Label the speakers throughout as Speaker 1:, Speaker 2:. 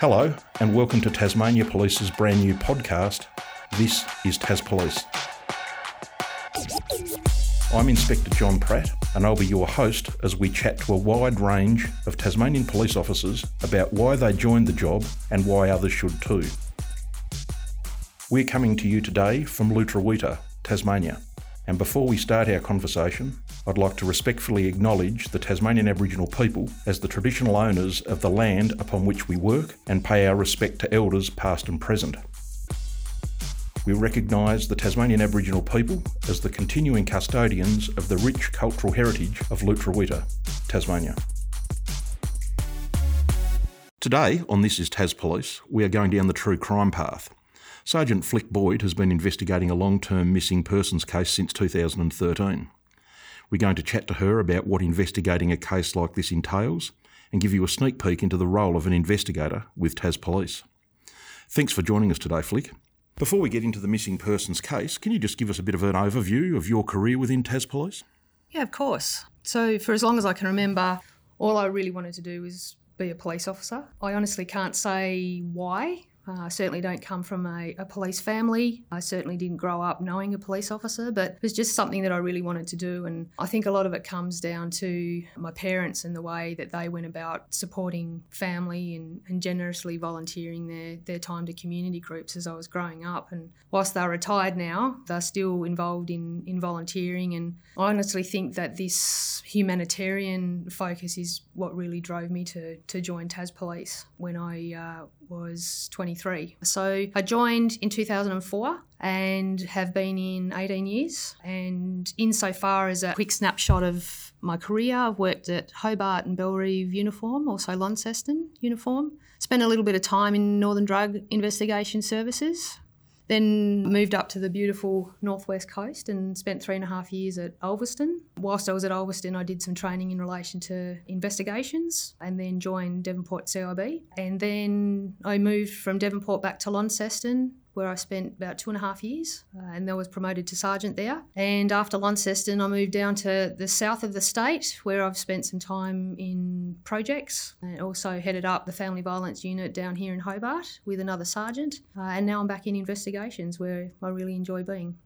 Speaker 1: Hello, and welcome to Tasmania Police's brand new podcast. This is Tas Police. I'm Inspector John Pratt, and I'll be your host as we chat to a wide range of Tasmanian police officers about why they joined the job and why others should too. We're coming to you today from Lutruwita, Tasmania. And before we start our conversation, I'd like to respectfully acknowledge the Tasmanian Aboriginal people as the traditional owners of the land upon which we work and pay our respect to elders past and present. We recognise the Tasmanian Aboriginal people as the continuing custodians of the rich cultural heritage of Lutruwita, Tasmania. Today, on This is Tas Police, we are going down the true crime path. Sergeant Flick Boyd has been investigating a long term missing persons case since 2013. We're going to chat to her about what investigating a case like this entails and give you a sneak peek into the role of an investigator with Tas Police. Thanks for joining us today, Flick. Before we get into the missing persons case, can you just give us a bit of an overview of your career within Tas Police?
Speaker 2: Yeah, of course. So, for as long as I can remember, all I really wanted to do was be a police officer. I honestly can't say why. Uh, I certainly don't come from a, a, police family. I certainly didn't grow up knowing a police officer, but it was just something that I really wanted to do. And I think a lot of it comes down to my parents and the way that they went about supporting family and, and generously volunteering their, their time to community groups as I was growing up. And whilst they're retired now, they're still involved in, in volunteering. And I honestly think that this humanitarian focus is what really drove me to, to join Tas Police when I uh, was 23. So I joined in 2004 and have been in 18 years. And insofar as a quick snapshot of my career, I've worked at Hobart and Bellerive Uniform, also Launceston Uniform. Spent a little bit of time in Northern Drug Investigation Services, then moved up to the beautiful northwest coast and spent three and a half years at Ulverstone. Whilst I was at Ulverstone, I did some training in relation to investigations and then joined Devonport CIB. And then I moved from Devonport back to Launceston where I spent about two and a half years uh, and then was promoted to sergeant there. And after Launceston, I moved down to the south of the state where I've spent some time in projects and also headed up the family violence unit down here in Hobart with another sergeant. Uh, and now I'm back in investigations where I really enjoy being.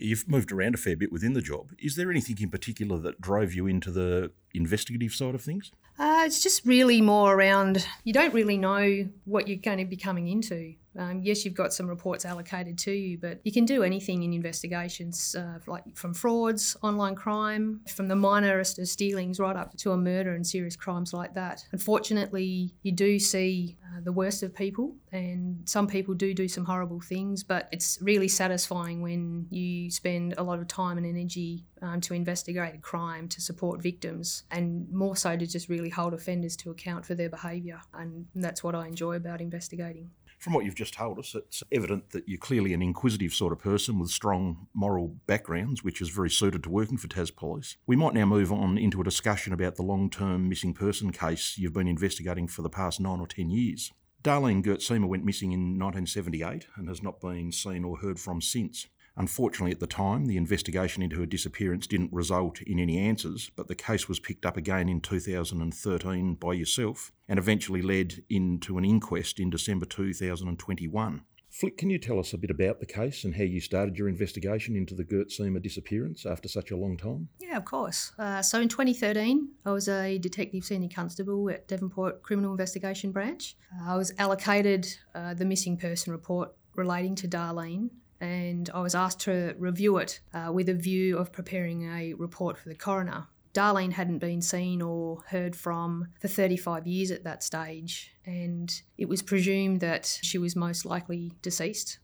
Speaker 1: You've moved around a fair bit within the job. Is there anything in particular that drove you into the investigative side of things?
Speaker 2: Uh, it's just really more around you don't really know what you're going to be coming into. Um, yes, you've got some reports allocated to you, but you can do anything in investigations, uh, like from frauds, online crime, from the minorest of stealings right up to a murder and serious crimes like that. Unfortunately, you do see uh, the worst of people, and some people do do some horrible things, but it's really satisfying when you spend a lot of time and energy um, to investigate a crime, to support victims, and more so to just really hold offenders to account for their behaviour. And that's what I enjoy about investigating.
Speaker 1: From what you've just told us, it's evident that you're clearly an inquisitive sort of person with strong moral backgrounds, which is very suited to working for Tas Police. We might now move on into a discussion about the long term missing person case you've been investigating for the past nine or ten years. Darlene Gertsema went missing in 1978 and has not been seen or heard from since. Unfortunately, at the time, the investigation into her disappearance didn't result in any answers, but the case was picked up again in 2013 by yourself and eventually led into an inquest in December 2021. Flick, can you tell us a bit about the case and how you started your investigation into the Gertsema disappearance after such a long time?
Speaker 2: Yeah, of course. Uh, so in 2013, I was a detective senior constable at Devonport Criminal Investigation Branch. Uh, I was allocated uh, the missing person report relating to Darlene and I was asked to review it uh, with a view of preparing a report for the coroner. Darlene hadn't been seen or heard from for 35 years at that stage, and it was presumed that she was most likely deceased.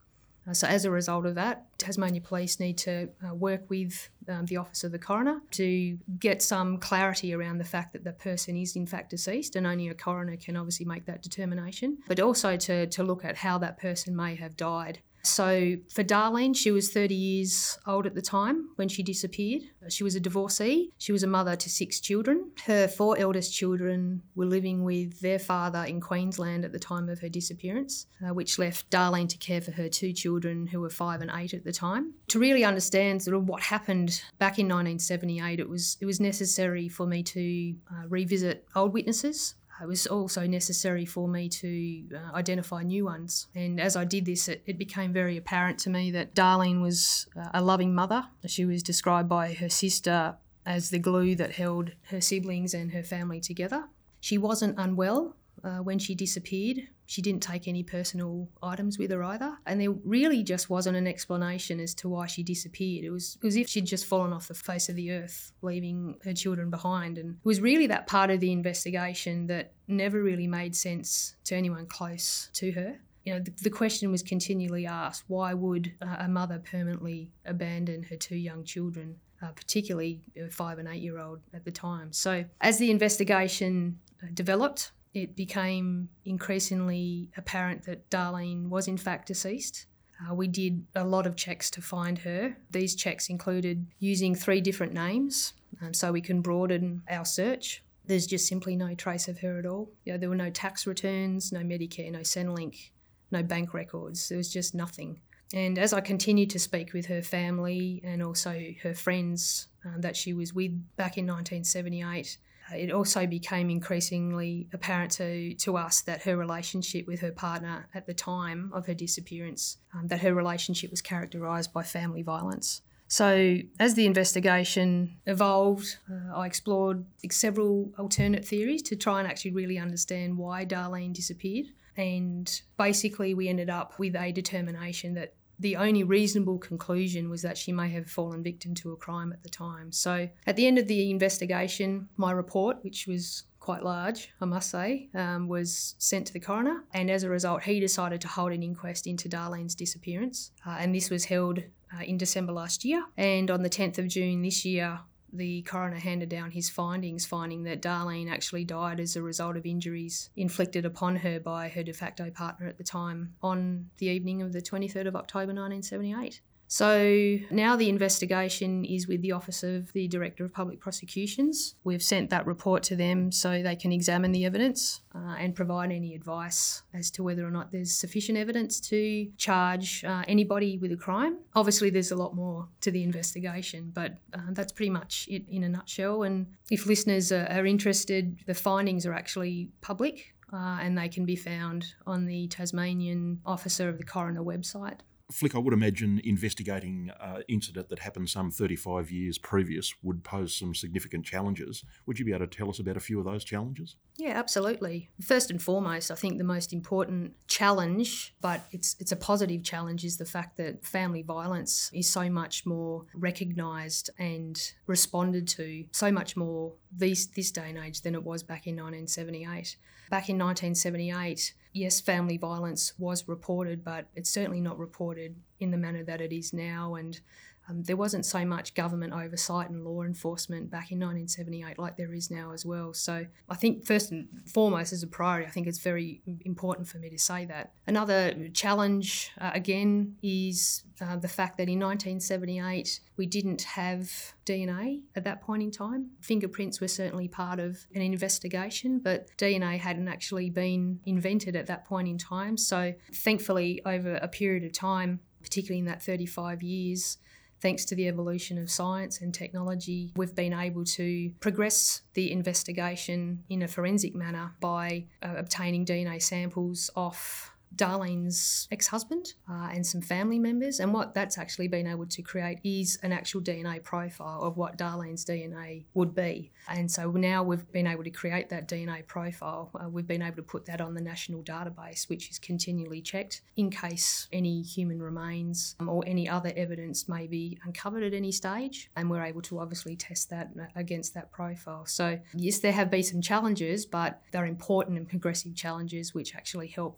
Speaker 2: Uh, so, as a result of that, Tasmania Police need to uh, work with um, the Office of the Coroner to get some clarity around the fact that the person is in fact deceased, and only a coroner can obviously make that determination, but also to, to look at how that person may have died. So for Darlene, she was 30 years old at the time when she disappeared. She was a divorcee. She was a mother to six children. Her four eldest children were living with their father in Queensland at the time of her disappearance, uh, which left Darlene to care for her two children who were five and eight at the time. To really understand sort of what happened back in 1978, it was it was necessary for me to uh, revisit old witnesses it was also necessary for me to uh, identify new ones. And as I did this, it, it, became very apparent to me that Darlene was uh, a loving mother. She was described by her sister as the glue that held her siblings and her family together. She wasn't unwell uh, when she disappeared. She didn't take any personal items with her either. And there really just wasn't an explanation as to why she disappeared. It was, it was as if she'd just fallen off the face of the earth, leaving her children behind. And it was really that part of the investigation that never really made sense to anyone close to her. You know, the, the question was continually asked why would a mother permanently abandon her two young children? Uh, particularly a five and eight year old at the time. So, as the investigation uh, developed, it became increasingly apparent that Darlene was in fact deceased. Uh, we did a lot of checks to find her. These checks included using three different names um, so we can broaden our search. There's just simply no trace of her at all. You know, there were no tax returns, no Medicare, no Centrelink, no bank records. There was just nothing. And as I continued to speak with her family and also her friends um, that she was with back in 1978, it also became increasingly apparent to, to us that her relationship with her partner at the time of her disappearance, um, that her relationship was characterised by family violence. So, as the investigation evolved, uh, I explored several alternate theories to try and actually really understand why Darlene disappeared. And basically, we ended up with a determination that the only reasonable conclusion was that she may have fallen victim to a crime at the time. So, at the end of the investigation, my report, which was quite large, I must say, um, was sent to the coroner. And as a result, he decided to hold an inquest into Darlene's disappearance. Uh, and this was held uh, in December last year. And on the 10th of June this year, the coroner handed down his findings, finding that Darlene actually died as a result of injuries inflicted upon her by her de facto partner at the time on the evening of the 23rd of October 1978. So now the investigation is with the Office of the Director of Public Prosecutions. We've sent that report to them so they can examine the evidence uh, and provide any advice as to whether or not there's sufficient evidence to charge uh, anybody with a crime. Obviously, there's a lot more to the investigation, but uh, that's pretty much it in a nutshell. And if listeners are, are interested, the findings are actually public. Uh, and they can be found on the Tasmanian Officer of the Coroner website.
Speaker 1: Flick, I would imagine investigating an uh, incident that happened some 35 years previous would pose some significant challenges. Would you be able to tell us about a few of those challenges?
Speaker 2: Yeah, absolutely. First and foremost, I think the most important challenge, but it's it's a positive challenge, is the fact that family violence is so much more recognised and responded to so much more these this day and age than it was back in 1978. Back in 1978 yes, family violence was reported, but it's certainly not reported in the manner that it is now. And um, there wasn't so much government oversight and law enforcement back in 1978 like there is now as well. So I think first and foremost as a priority, I think it's very important for me to say that. Another challenge uh, again is uh, the fact that in 1978 we didn't have DNA at that point in time. Fingerprints were certainly part of an investigation, but DNA hadn't actually been invented at that point in time. So thankfully, over a period of time, particularly in that 35 years, thanks to the evolution of science and technology, we've been able to progress the investigation in a forensic manner by uh, obtaining DNA samples off Darlene's ex husband uh, and some family members. And what that's actually been able to create is an actual DNA profile of what Darlene's DNA would be. And so now we've been able to create that DNA profile. Uh, we've been able to put that on the national database, which is continually checked in case any human remains um, or any other evidence may be uncovered at any stage. And we're able to obviously test that uh, against that profile. So, yes, there have been some challenges, but they're important and progressive challenges which actually help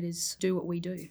Speaker 2: investigators do what we do.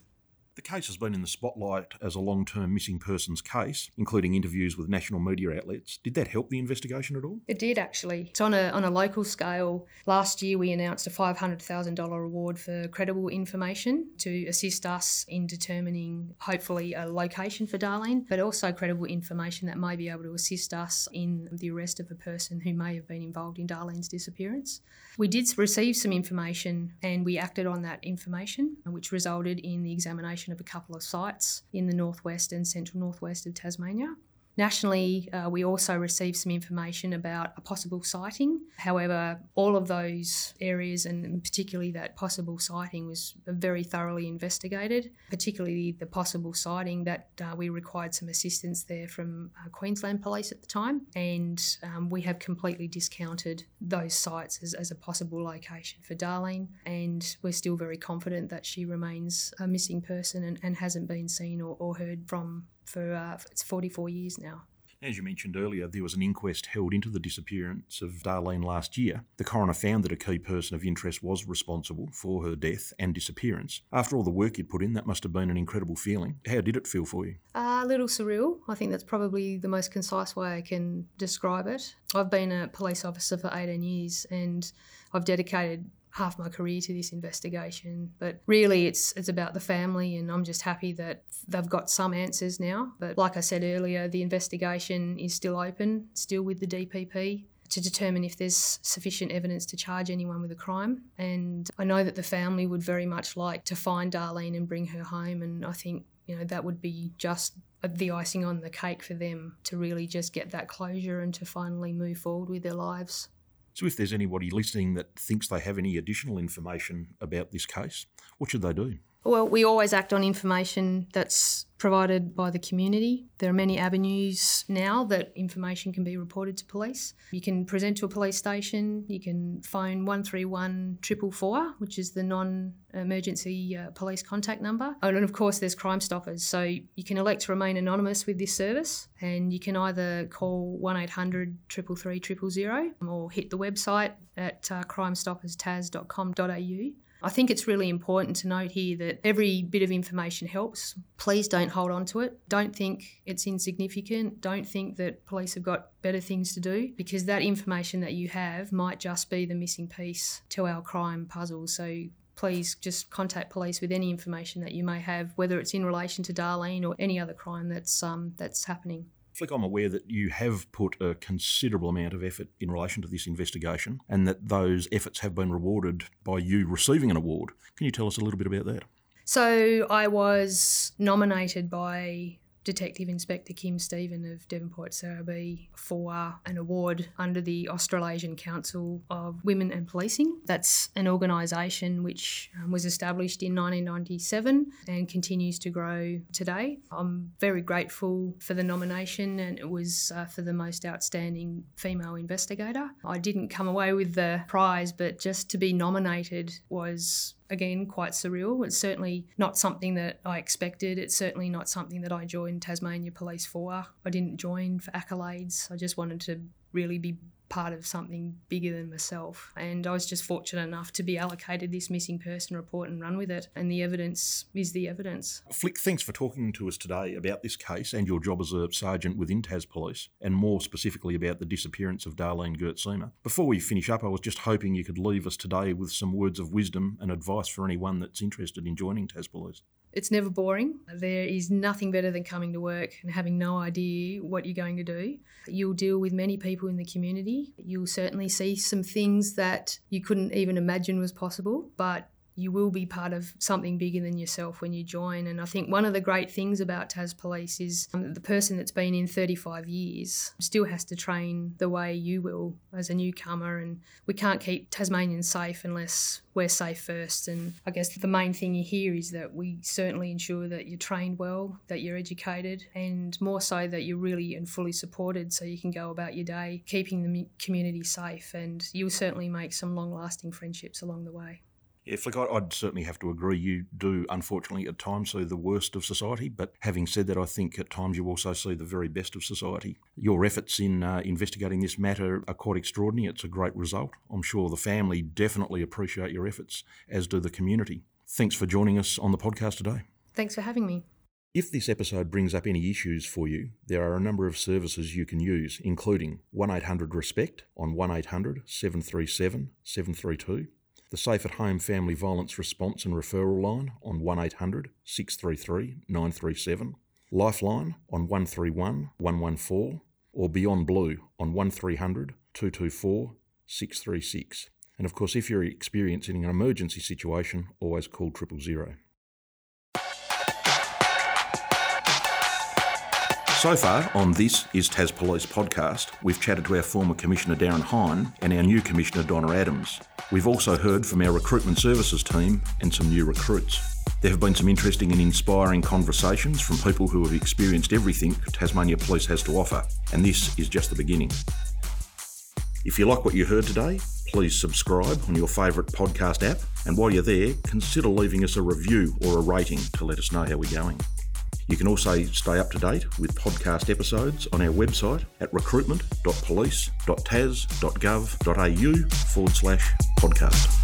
Speaker 1: The case has been in the spotlight as a long term missing persons case, including interviews with national media outlets. Did that help the investigation at all?
Speaker 2: It did actually. It's on a, on a local scale. Last year, we announced a $500,000 reward for credible information to assist us in determining, hopefully, a location for Darlene, but also credible information that may be able to assist us in the arrest of a person who may have been involved in Darlene's disappearance. We did receive some information and we acted on that information, which resulted in the examination of a couple of sites in the northwest and central northwest of Tasmania. Nationally, uh, we also received some information about a possible sighting. However, all of those areas, and particularly that possible sighting, was very thoroughly investigated, particularly the possible sighting that uh, we required some assistance there from uh, Queensland Police at the time. And um, we have completely discounted those sites as, as a possible location for Darlene. And we're still very confident that she remains a missing person and, and hasn't been seen or, or heard from for uh, it's 44 years now.
Speaker 1: As you mentioned earlier, there was an inquest held into the disappearance of Darlene last year. The coroner found that a key person of interest was responsible for her death and disappearance. After all the work you'd put in, that must have been an incredible feeling. How did it feel for you?
Speaker 2: Uh, a little surreal. I think that's probably the most concise way I can describe it. I've been a police officer for 18 years and I've dedicated half my career to this investigation. But really, it's it's about the family, and I'm just happy that they've got some answers now. But like I said earlier, the investigation is still open, still with the DPP. To determine if there's sufficient evidence to charge anyone with a crime. And I know that the family would very much like to find Darlene and bring her home. And I think, you know, that would be just the icing on the cake for them to really just get that closure and to finally move forward with their lives.
Speaker 1: So, if there's anybody listening that thinks they have any additional information about this case, what should they do?
Speaker 2: Well, we always act on information that's provided by the community. There are many avenues now that information can be reported to police. You can present to a police station, you can phone 131 444, which is the non emergency uh, police contact number. And of course, there's Crime Stoppers. So you can elect to remain anonymous with this service, and you can either call 1 800 333 000 or hit the website at uh, crimestopperstas.com.au. I think it's really important to note here that every bit of information helps. Please don't hold on to it. Don't think it's insignificant. Don't think that police have got better things to do because that information that you have might just be the missing piece to our crime puzzle. So please just contact police with any information that you may have, whether it's in relation to Darlene or any other crime that's um, that's happening.
Speaker 1: Flick, I'm aware that you have put a considerable amount of effort in relation to this investigation and that those efforts have been rewarded by you receiving an award. Can you tell us a little bit about that?
Speaker 2: So, I was nominated by Detective Inspector Kim Stephen of Devonport CIB for an award under the Australasian Council of Women and Policing. That's an organisation which um, was established in 1997 and continues to grow today. I'm very grateful for the nomination and it was uh, for the most outstanding female investigator. I didn't come away with the prize, but just to be nominated was again quite surreal. It's certainly not something that I expected. It's certainly not something that I joined Tasmania Police for. I didn't join for accolades. I just wanted to really be part of something bigger than myself. And I was just fortunate enough to be allocated this missing person report and run with it. And the evidence is the evidence.
Speaker 1: Flick, thanks for talking to us today about this case and your job as a sergeant within Tas Police, and more specifically about the disappearance of Darlene Gertsema. Before we finish up, I was just hoping you could leave us today with some words of wisdom and advice for anyone that's interested in joining Tas Police.
Speaker 2: It's never boring. There is nothing better than coming to work and having no idea what you're going to do. You'll deal with many people in the community. You'll certainly see some things that you couldn't even imagine was possible, but you will be part of something bigger than yourself when you join. And I think one of the great things about Tas Police is um, the person that's been in 35 years still has to train the way you will as a newcomer. And we can't keep Tasmanians safe unless we're safe first. And I guess the main thing you hear is that we certainly ensure that you're trained well, that you're educated, and more so that you're really and fully supported so you can go about your day keeping the community safe. And you'll certainly make some long lasting friendships along the way.
Speaker 1: Yeah, Flick, I'd certainly have to agree. You do, unfortunately, at times see the worst of society. But having said that, I think at times you also see the very best of society. Your efforts in uh, investigating this matter are quite extraordinary. It's a great result. I'm sure the family definitely appreciate your efforts, as do the community. Thanks for joining us on the podcast today.
Speaker 2: Thanks for having me.
Speaker 1: If this episode brings up any issues for you, there are a number of services you can use, including 1800 RESPECT on 1800 737 732 the Safe at Home Family Violence Response and Referral Line on 1800 633 937, Lifeline on 131 114, or Beyond Blue on 1300 224 636. And of course, if you're experiencing an emergency situation, always call triple zero. So far on This Is Tas Police podcast, we've chatted to our former Commissioner Darren Hine and our new Commissioner Donna Adams. We've also heard from our recruitment services team and some new recruits. There have been some interesting and inspiring conversations from people who have experienced everything Tasmania Police has to offer, and this is just the beginning. If you like what you heard today, please subscribe on your favourite podcast app, and while you're there, consider leaving us a review or a rating to let us know how we're going. You can also stay up to date with podcast episodes on our website at recruitment.police.tas.gov.au forward slash podcast.